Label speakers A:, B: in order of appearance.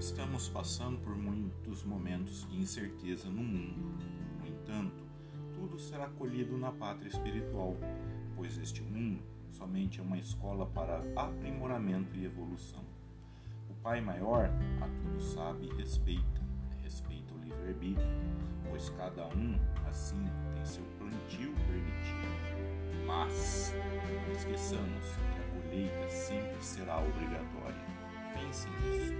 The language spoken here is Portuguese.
A: Estamos passando por muitos momentos de incerteza no mundo. No entanto, tudo será colhido na pátria espiritual, pois este mundo somente é uma escola para aprimoramento e evolução. O Pai Maior a tudo sabe e respeita, respeita o livre-arbítrio, pois cada um, assim, tem seu plantio permitido. Mas não esqueçamos que a colheita sempre será obrigatória. Pense nisso.